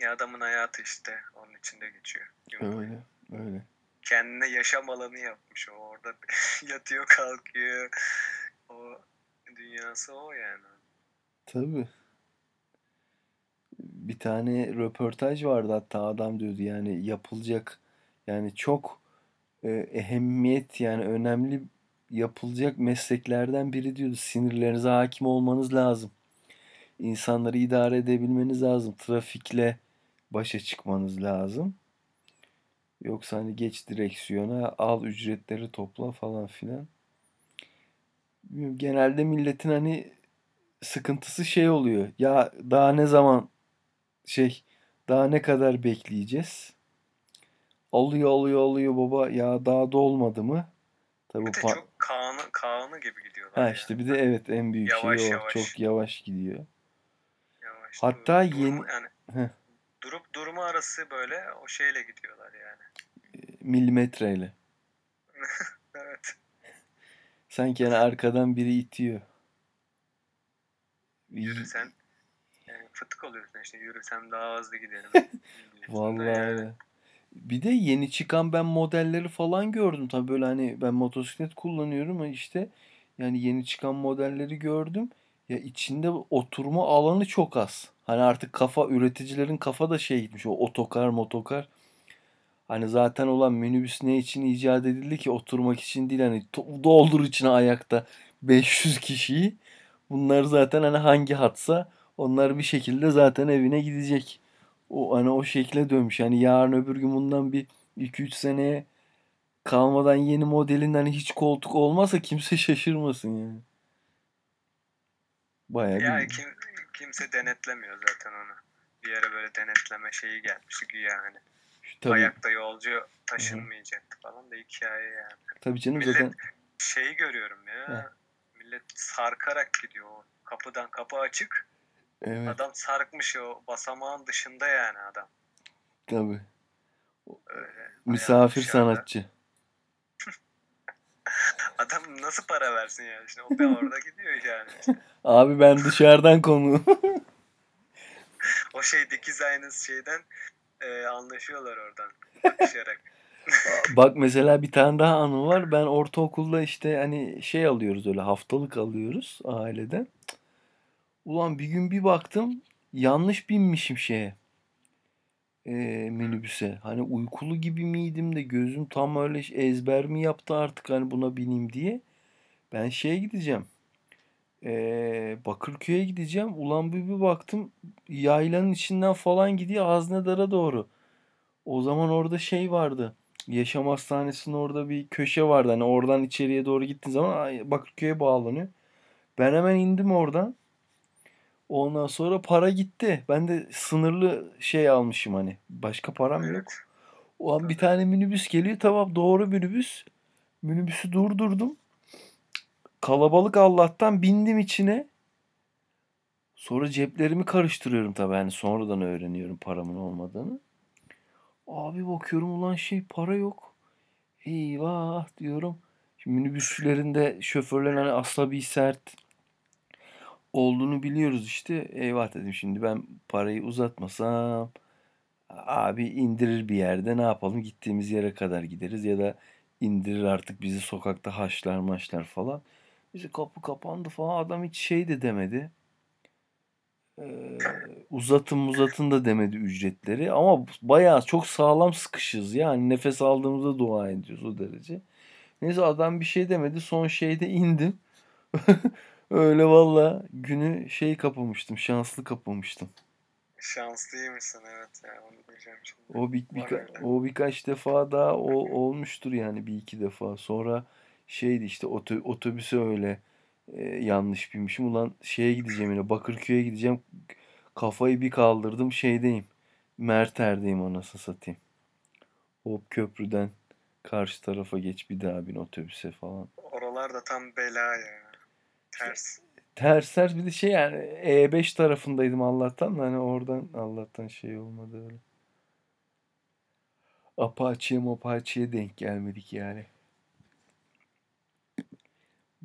[SPEAKER 2] Ya adamın hayatı işte onun içinde geçiyor.
[SPEAKER 1] Öyle öyle.
[SPEAKER 2] Kendine yaşam alanı yapmış o. Orada yatıyor kalkıyor. O dünyası o yani.
[SPEAKER 1] Tabii. Bir tane röportaj vardı hatta adam diyordu yani yapılacak yani çok e, ehemmiyet yani önemli yapılacak mesleklerden biri diyordu. Sinirlerinize hakim olmanız lazım. İnsanları idare edebilmeniz lazım. Trafikle başa çıkmanız lazım. Yoksa hani geç direksiyona al ücretleri topla falan filan. Genelde milletin hani sıkıntısı şey oluyor. Ya daha ne zaman şey daha ne kadar bekleyeceğiz? Alıyor alıyor alıyor baba ya daha dolmadı mı? Tabii
[SPEAKER 2] Bir de
[SPEAKER 1] pa-
[SPEAKER 2] çok Kaan'ı, Kaan'ı gibi gidiyorlar
[SPEAKER 1] ha işte bir de evet en büyük
[SPEAKER 2] Yavaş
[SPEAKER 1] şey o.
[SPEAKER 2] yavaş.
[SPEAKER 1] Çok yavaş gidiyor.
[SPEAKER 2] Yavaş
[SPEAKER 1] Hatta
[SPEAKER 2] dur-
[SPEAKER 1] yeni-
[SPEAKER 2] yani
[SPEAKER 1] Heh.
[SPEAKER 2] durup durumu arası böyle o şeyle gidiyorlar yani.
[SPEAKER 1] Milimetreyle.
[SPEAKER 2] Evet.
[SPEAKER 1] Sanki yani arkadan biri itiyor.
[SPEAKER 2] Yürüsen yani fıtık oluyorsun işte yürüsem daha hızlı giderim.
[SPEAKER 1] Vallahi
[SPEAKER 2] yani.
[SPEAKER 1] Bir de yeni çıkan ben modelleri falan gördüm. Tabii böyle hani ben motosiklet kullanıyorum ama işte yani yeni çıkan modelleri gördüm. Ya içinde oturma alanı çok az. Hani artık kafa üreticilerin kafa da şey gitmiş o otokar motokar. Hani zaten olan minibüs ne için icat edildi ki oturmak için değil hani doldur içine ayakta 500 kişiyi. Bunlar zaten hani hangi hatsa onlar bir şekilde zaten evine gidecek. O hani o şekle dönmüş. Yani yarın öbür gün bundan bir 2-3 seneye kalmadan yeni modelin hani hiç koltuk olmazsa kimse şaşırmasın yani. Bayağı
[SPEAKER 2] Ya kim, kimse denetlemiyor zaten onu. Bir yere böyle denetleme şeyi gelmişti güya hani.
[SPEAKER 1] tabii
[SPEAKER 2] Ayakta yolcu taşınmayacaktı falan da hikaye yani.
[SPEAKER 1] tabii canım
[SPEAKER 2] Millet-
[SPEAKER 1] zaten
[SPEAKER 2] Şeyi görüyorum ya. Millet sarkarak gidiyor. Kapıdan kapı açık.
[SPEAKER 1] Evet
[SPEAKER 2] Adam sarkmış o basamağın dışında yani adam.
[SPEAKER 1] tabii.
[SPEAKER 2] Öyle.
[SPEAKER 1] Misafir
[SPEAKER 2] dışarıda.
[SPEAKER 1] sanatçı.
[SPEAKER 2] Adam nasıl para versin yani? Şimdi o da orada gidiyor yani.
[SPEAKER 1] Abi ben dışarıdan konu.
[SPEAKER 2] O şey dikiz aynısı şeyden e, anlaşıyorlar oradan. Bakışarak.
[SPEAKER 1] Bak mesela bir tane daha anı var. Ben ortaokulda işte hani şey alıyoruz öyle haftalık alıyoruz aileden. Ulan bir gün bir baktım yanlış binmişim şeye. e, minibüse. Hani uykulu gibi miydim de gözüm tam öyle ezber mi yaptı artık hani buna bineyim diye. Ben şeye gideceğim. E, Bakırköy'e gideceğim. Ulan bir, bir baktım yaylanın içinden falan gidiyor Haznedar'a doğru. O zaman orada şey vardı. Yaşam Hastanesi'nin orada bir köşe vardı. Hani oradan içeriye doğru gittiğin zaman Bakırköy'e bağlanıyor. Ben hemen indim oradan. Ondan sonra para gitti. Ben de sınırlı şey almışım hani. Başka param yok.
[SPEAKER 2] Evet.
[SPEAKER 1] O an bir tane minibüs geliyor. Tamam doğru minibüs. Minibüsü durdurdum. Kalabalık Allah'tan bindim içine. Sonra ceplerimi karıştırıyorum tabii. Yani sonradan öğreniyorum paramın olmadığını. Abi bakıyorum ulan şey para yok. Eyvah diyorum. Şimdi minibüsçülerin de şoförlerin hani asabi sert olduğunu biliyoruz işte. Eyvah dedim şimdi ben parayı uzatmasam abi indirir bir yerde ne yapalım gittiğimiz yere kadar gideriz ya da indirir artık bizi sokakta haşlar maşlar falan. İşte kapı kapandı falan adam hiç şey de demedi. Ee, uzatın uzatın da demedi ücretleri ama bayağı çok sağlam sıkışız yani nefes aldığımızda dua ediyoruz o derece. Neyse adam bir şey demedi son şeyde indim. Öyle valla günü şey kapamıştım şanslı kapamıştım.
[SPEAKER 2] Şanslıymışsın evet ya onu diyeceğim şimdi.
[SPEAKER 1] O bir, birka- o birkaç defa daha o olmuştur yani bir iki defa. Sonra şeydi işte otö- otobüse öyle e, yanlış binmişim. Ulan şeye gideceğim yine Bakırköy'e gideceğim. Kafayı bir kaldırdım şeydeyim. Merter'deyim anasını satayım. O köprüden karşı tarafa geç bir daha bin otobüse falan.
[SPEAKER 2] Oralar da tam bela ya. Ters.
[SPEAKER 1] Ters ters bir de şey yani E5 tarafındaydım Allah'tan da hani oradan Allah'tan şey olmadı öyle. Apache'ye Apache'ye denk gelmedik yani.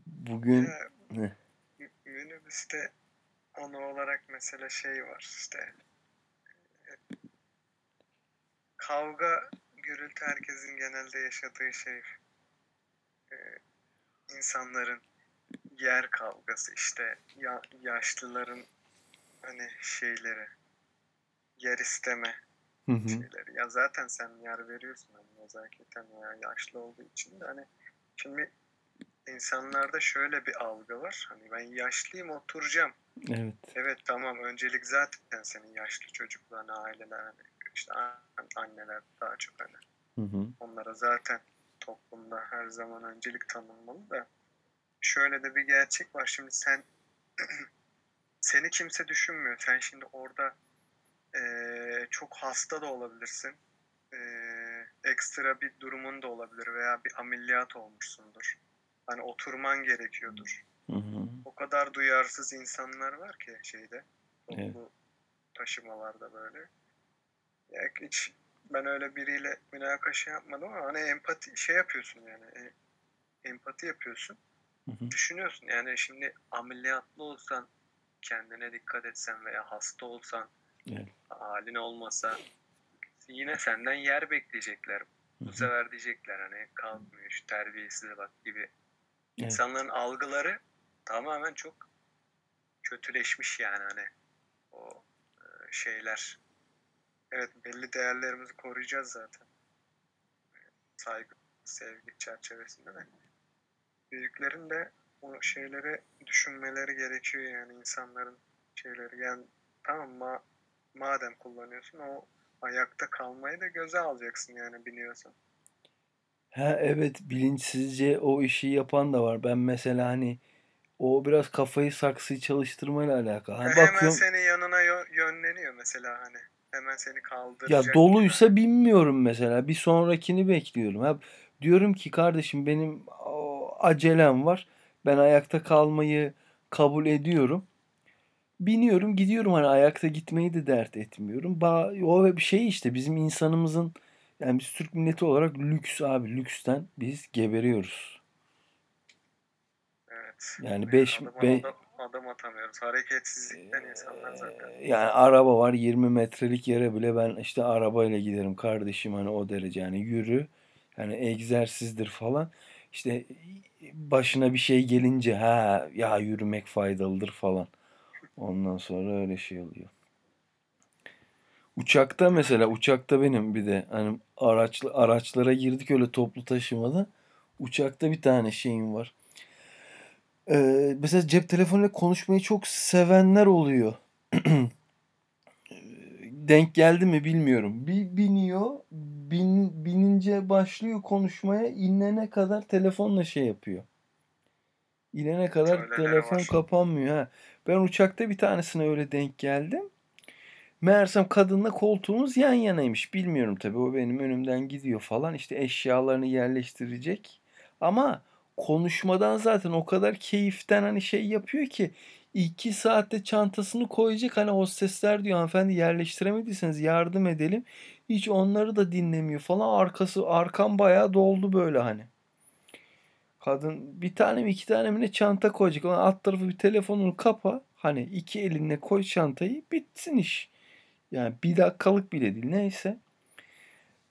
[SPEAKER 1] Bugün
[SPEAKER 2] Ya,
[SPEAKER 1] ne?
[SPEAKER 2] mi- minibüste ana olarak mesela şey var işte. Kavga, gürültü herkesin genelde yaşadığı şey. Ee, insanların yer kavgası işte ya, yaşlıların hani şeyleri yer isteme
[SPEAKER 1] Hı hı.
[SPEAKER 2] şeyleri. Ya zaten sen yer veriyorsun hani nezaketen veya yaşlı olduğu için de hani şimdi insanlarda şöyle bir algı var. Hani ben yaşlıyım oturacağım.
[SPEAKER 1] Evet.
[SPEAKER 2] Evet tamam öncelik zaten senin yaşlı çocuklarına, aileler hani işte an- anneler daha çok hani
[SPEAKER 1] Hı hı.
[SPEAKER 2] onlara zaten toplumda her zaman öncelik tanınmalı da şöyle de bir gerçek var. Şimdi sen seni kimse düşünmüyor. Sen şimdi orada eee, çok hasta da olabilirsin. Eee, ekstra bir durumun da olabilir veya bir ameliyat olmuşsundur. Hani oturman gerekiyordur.
[SPEAKER 1] Hı hı.
[SPEAKER 2] O kadar duyarsız insanlar var ki şeyde.
[SPEAKER 1] Evet.
[SPEAKER 2] Toplu taşımalarda böyle. Ya hiç ben öyle biriyle münakaşa yapmadım ama hani empati şey yapıyorsun yani. e, empati yapıyorsun.
[SPEAKER 1] Hı hı.
[SPEAKER 2] Düşünüyorsun yani şimdi ameliyatlı olsan kendine dikkat etsen veya hasta olsan
[SPEAKER 1] Evet.
[SPEAKER 2] halin olmasa yine senden yer bekleyecekler. Bu sefer diyecekler hani kalkmıyor şu terbiyesize bak gibi.
[SPEAKER 1] Evet.
[SPEAKER 2] İnsanların algıları tamamen çok kötüleşmiş yani hani o e, şeyler. Evet belli değerlerimizi koruyacağız zaten. Saygı, sevgi çerçevesinde de. Büyüklerin de o şeyleri düşünmeleri gerekiyor yani insanların şeyleri. Yani tamam ma madem kullanıyorsun o ayakta kalmayı da göze alacaksın yani biniyorsan.
[SPEAKER 1] Ha evet bilinçsizce o işi yapan da var. Ben mesela hani o biraz kafayı saksıyı çalıştırmayla alakalı. Hani
[SPEAKER 2] Hemen
[SPEAKER 1] bakıyorum
[SPEAKER 2] senin yanına yö- yönleniyor mesela hani. Hemen seni
[SPEAKER 1] ya
[SPEAKER 2] kaldıracak gibi.
[SPEAKER 1] doluysa bilmiyorum mesela. Bir sonrakini bekliyorum. Ha, diyorum ki kardeşim benim acelem var. Ben ayakta kalmayı kabul ediyorum. Biniyorum gidiyorum hani ayakta gitmeyi de dert etmiyorum. Ba o bir şey işte bizim insanımızın yani biz Türk milleti olarak lüks abi lüksten biz geberiyoruz.
[SPEAKER 2] Evet.
[SPEAKER 1] Yani
[SPEAKER 2] Yani
[SPEAKER 1] 5
[SPEAKER 2] adım,
[SPEAKER 1] be,
[SPEAKER 2] adım atamıyoruz. Hareketsizlikten insanlar zaten.
[SPEAKER 1] Eee, yani araba var 20 metrelik yere bile ben işte arabayla giderim kardeşim hani o derece yani yürü yani egzersizdir falan işte başına bir şey gelince ha ya yürümek faydalıdır falan ondan sonra öyle şey oluyor. Uçakta mesela uçakta benim bir de hani araç araçlara girdik öyle toplu taşımada uçakta bir tane şeyim var. Eee, mesela cep telefonuyla konuşmayı çok sevenler oluyor. denk geldi mi bilmiyorum. Bir biniyor, bin, binince başlıyor konuşmaya, inene kadar telefonla şey yapıyor. İnene kadar
[SPEAKER 2] Öyleleri
[SPEAKER 1] telefon
[SPEAKER 2] var.
[SPEAKER 1] kapanmıyor ha. Ben uçakta bir tanesine öyle denk geldim. Meğersem kadınla koltuğumuz yan yanaymış. Bilmiyorum tabii o benim önümden gidiyor falan. İşte eşyalarını yerleştirecek. Ama konuşmadan zaten o kadar keyiften hani şey yapıyor ki iki saatte çantasını koyacak. Hani hostesler diyor hanımefendi yerleştiremediyseniz yardım edelim. Hiç onları da dinlemiyor falan. Arkası arkam bayağı doldu böyle hani. Kadın bir tane mi iki tane mi ne çanta koyacak. Ona alt tarafı bir telefonunu kapa. Hani iki elinle koy çantayı bitsin iş. Yani bir dakikalık bile değil neyse.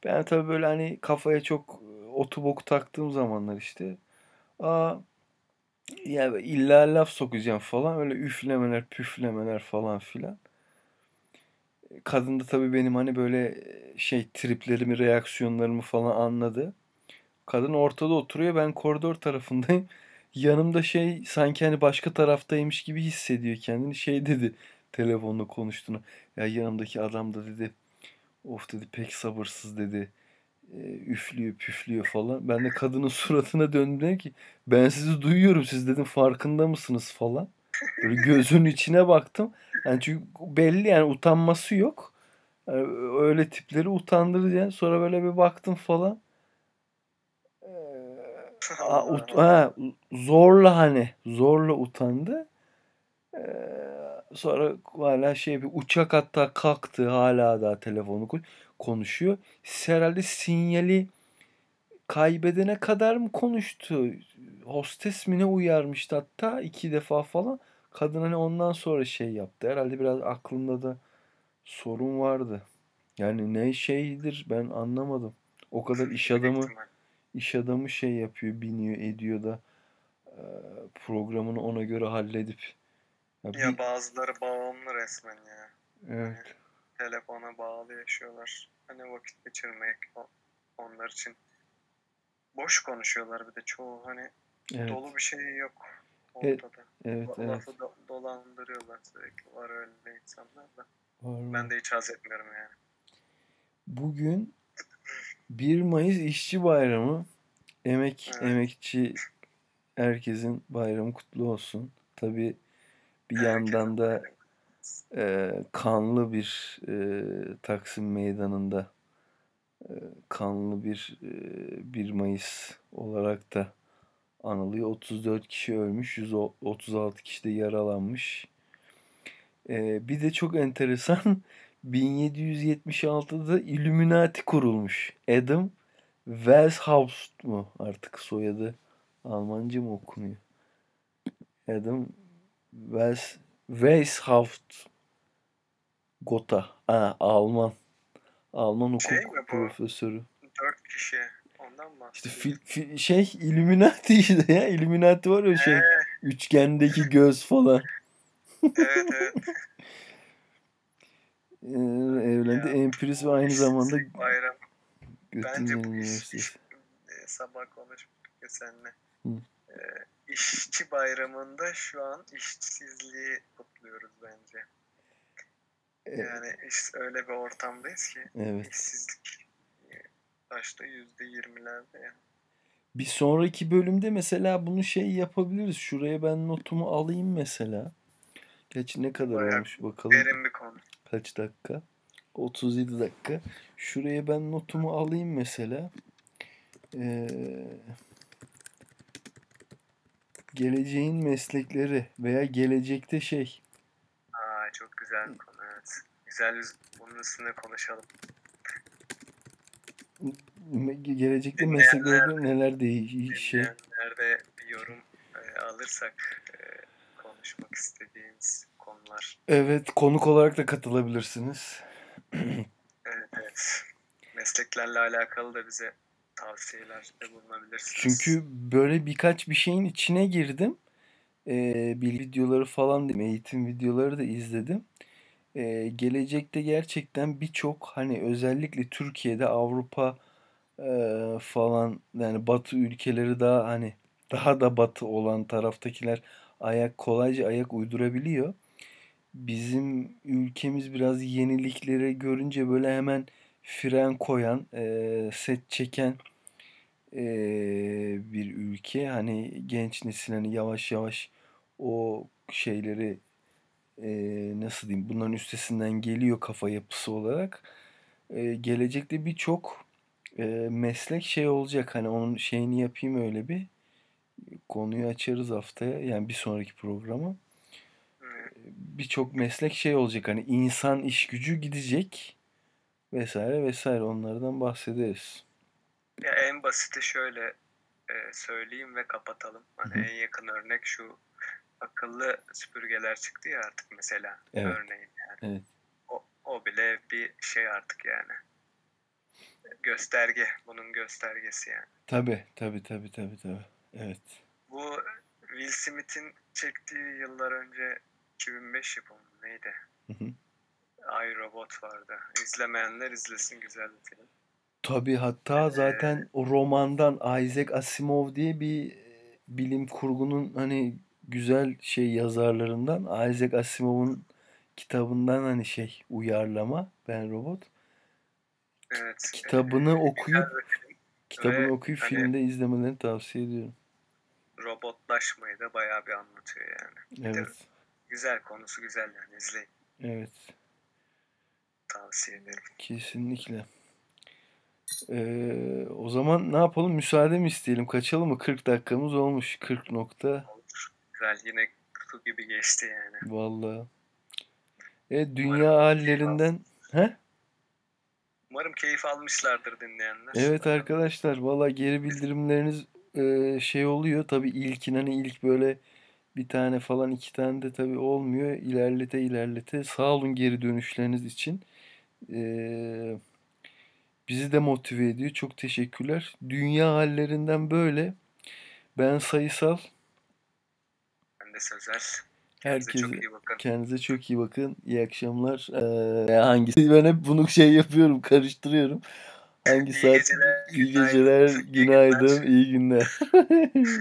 [SPEAKER 1] Ben tabii böyle hani kafaya çok otu boku taktığım zamanlar işte. Aa, Ya illa laf sokacağım falan öyle üflemeler püflemeler falan filan. Kadın da tabii benim hani böyle şey triplerimi reaksiyonlarımı falan anladı. Kadın ortada oturuyor ben koridor tarafındayım. Yanımda şey sanki hani başka taraftaymış gibi hissediyor kendini. Şey dedi telefonla konuştuğunu. Ya yanımdaki adam da dedi of dedi pek sabırsız dedi. E, üflüyor püflüyor falan. Ben de kadının suratına döndüm ki ben sizi duyuyorum siz dedim farkında mısınız falan. Böyle gözünün içine baktım. Yani çünkü belli yani utanması yok. Yani öyle tipleri utandırır yani. Sonra böyle bir baktım falan. Aa, ut- ha, zorla hani zorla utandı. Ee, sonra hala şey bir uçak hatta kalktı hala daha telefonu konuşuyor. Herhalde sinyali kaybedene kadar mı konuştu? Hostes mi ne uyarmıştı hatta iki defa falan. Kadın hani ondan sonra şey yaptı. Herhalde biraz aklında da sorun vardı. Yani ne şeydir ben anlamadım. O kadar iş adamı iş adamı şey yapıyor, biniyor, ediyor da programını ona göre halledip
[SPEAKER 2] ya, ya bir... bazıları bağımlı resmen ya.
[SPEAKER 1] Evet.
[SPEAKER 2] Yani, telefona bağlı yaşıyorlar. Hani vakit geçirmek onlar için boş konuşuyorlar bir de çoğu hani evet. dolu bir şey yok ortada.
[SPEAKER 1] Evet, evet,
[SPEAKER 2] Lafı
[SPEAKER 1] evet.
[SPEAKER 2] dolandırıyorlar sürekli. Var öyle insanlar da. Var, ben de hiç haz etmiyorum yani.
[SPEAKER 1] Bugün 1 Mayıs İşçi Bayramı. Emek evet. emekçi herkesin bayramı kutlu olsun. Tabi bir yandan da e, kanlı bir e, Taksim Meydanı'nda e, kanlı bir e, 1 Mayıs olarak da anılıyor. 34 kişi ölmüş, 136 kişi de yaralanmış. E, bir de çok enteresan 1776'da Illuminati kurulmuş. Adam Weishaupt mu artık soyadı? Almanca mı okunuyor? Adam Weis, Weishaupt Gotha. Ha, Alman. Alman hukuk şey profesörü.
[SPEAKER 2] Dört kişi. Ondan mı?
[SPEAKER 1] İşte fil, fil, şey Illuminati işte ya. Illuminati var ya şey. Ee. Üçgendeki göz falan.
[SPEAKER 2] evet evet.
[SPEAKER 1] Ee, evlendi. Ya, Empiris ve aynı zamanda
[SPEAKER 2] bayram. Bence bu iş, iş, e, sabah konuştuk ya seninle. Hı. E, işçi bayramında şu an işsizliği kutluyoruz bence. Evet. Yani iş, öyle bir ortamdayız ki
[SPEAKER 1] evet.
[SPEAKER 2] işsizlik başta yüzde yirmilerde yani.
[SPEAKER 1] Bir sonraki bölümde mesela bunu şey yapabiliriz. Şuraya ben notumu alayım mesela. Gerçi ne kadar Bayağı olmuş bakalım.
[SPEAKER 2] Derin bir konu.
[SPEAKER 1] Kaç dakika? 37 dakika. Şuraya ben notumu alayım mesela. Ee, geleceğin meslekleri veya gelecekte şey.
[SPEAKER 2] Aa, çok güzel bir konu evet. Güzel bunun üstüne konuşalım.
[SPEAKER 1] Gelecekte mesleklerde neler değişecek?
[SPEAKER 2] Nerede bir yorum e, alırsak e, konuşmak istediğiniz konular.
[SPEAKER 1] Evet, konuk olarak da katılabilirsiniz.
[SPEAKER 2] evet, evet. Mesleklerle alakalı da bize tavsiyelerde bulunabilirsiniz.
[SPEAKER 1] Çünkü böyle birkaç bir şeyin içine girdim. Ee, bir videoları falan değil, eğitim videoları da izledim. Ee, gelecekte gerçekten birçok hani özellikle Türkiye'de Avrupa e, falan yani Batı ülkeleri daha hani daha da Batı olan taraftakiler ayak kolayca ayak uydurabiliyor. Bizim ülkemiz biraz yeniliklere görünce böyle hemen fren koyan, e, set çeken e, bir ülke. Hani genç nesil hani yavaş yavaş o şeyleri e, nasıl diyeyim bunların üstesinden geliyor kafa yapısı olarak. E, gelecekte birçok e, meslek şey olacak hani onun şeyini yapayım öyle bir konuyu açarız haftaya yani bir sonraki programı. Birçok meslek şey olacak hani insan iş gücü gidecek vesaire vesaire onlardan bahsederiz.
[SPEAKER 2] Ya en basiti şöyle e, söyleyeyim ve kapatalım. Hani en yakın örnek şu akıllı süpürgeler çıktı ya artık mesela
[SPEAKER 1] evet.
[SPEAKER 2] örneğin yani.
[SPEAKER 1] Evet.
[SPEAKER 2] O, o bile bir şey artık yani. Gösterge. Bunun göstergesi yani.
[SPEAKER 1] Tabi tabi tabi tabi tabi. Evet.
[SPEAKER 2] Bu Will Smith'in çektiği yıllar önce 2005 yapımı neydi?
[SPEAKER 1] Hı hı.
[SPEAKER 2] Ay Robot vardı. İzlemeyenler izlesin güzel bir film.
[SPEAKER 1] Tabii hatta zaten o romandan Isaac Asimov diye bir e, bilim kurgunun hani güzel şey yazarlarından Isaac Asimov'un kitabından hani şey uyarlama Ben Robot.
[SPEAKER 2] Evet.
[SPEAKER 1] Kitabını
[SPEAKER 2] e,
[SPEAKER 1] okuyup kitabını
[SPEAKER 2] Ve
[SPEAKER 1] okuyup
[SPEAKER 2] hani-
[SPEAKER 1] filmde izlemelerini tavsiye ediyorum.
[SPEAKER 2] Robotlaşmayı da bayağı bir anlatıyor yani.
[SPEAKER 1] Evet.
[SPEAKER 2] Güzel konusu güzel yani izleyin.
[SPEAKER 1] Evet.
[SPEAKER 2] Tavsiye ederim.
[SPEAKER 1] Kesinlikle. Ee, o zaman ne yapalım? Müsaade mi isteyelim? Kaçalım mı? 40 dakikamız olmuş. 40 nokta.
[SPEAKER 2] Olur. Güzel yine kutu gibi geçti yani.
[SPEAKER 1] Vallahi. Evet, dünya hallerinden. He?
[SPEAKER 2] Umarım keyif almışlardır dinleyenler.
[SPEAKER 1] Evet arkadaşlar. Valla geri bildirimleriniz e, şey oluyor. Tabii ilkin hani ilk böyle bir tane falan iki tane de tabii olmuyor. İlerlete ilerlete. Sağ olun geri dönüşleriniz için. Ee, bizi de motive ediyor. Çok teşekkürler. Dünya hallerinden böyle. Ben sayısal.
[SPEAKER 2] Ben de Sözel. Kendinize
[SPEAKER 1] Herkese
[SPEAKER 2] çok iyi bakın.
[SPEAKER 1] kendinize çok iyi bakın. İyi akşamlar. Ee, hangisi? Ben hep bunu şey yapıyorum, karıştırıyorum. Hangi
[SPEAKER 2] İyi
[SPEAKER 1] saat?
[SPEAKER 2] geceler,
[SPEAKER 1] İyi
[SPEAKER 2] günaydın,
[SPEAKER 1] geceler,
[SPEAKER 2] günler.
[SPEAKER 1] günaydın, iyi günler.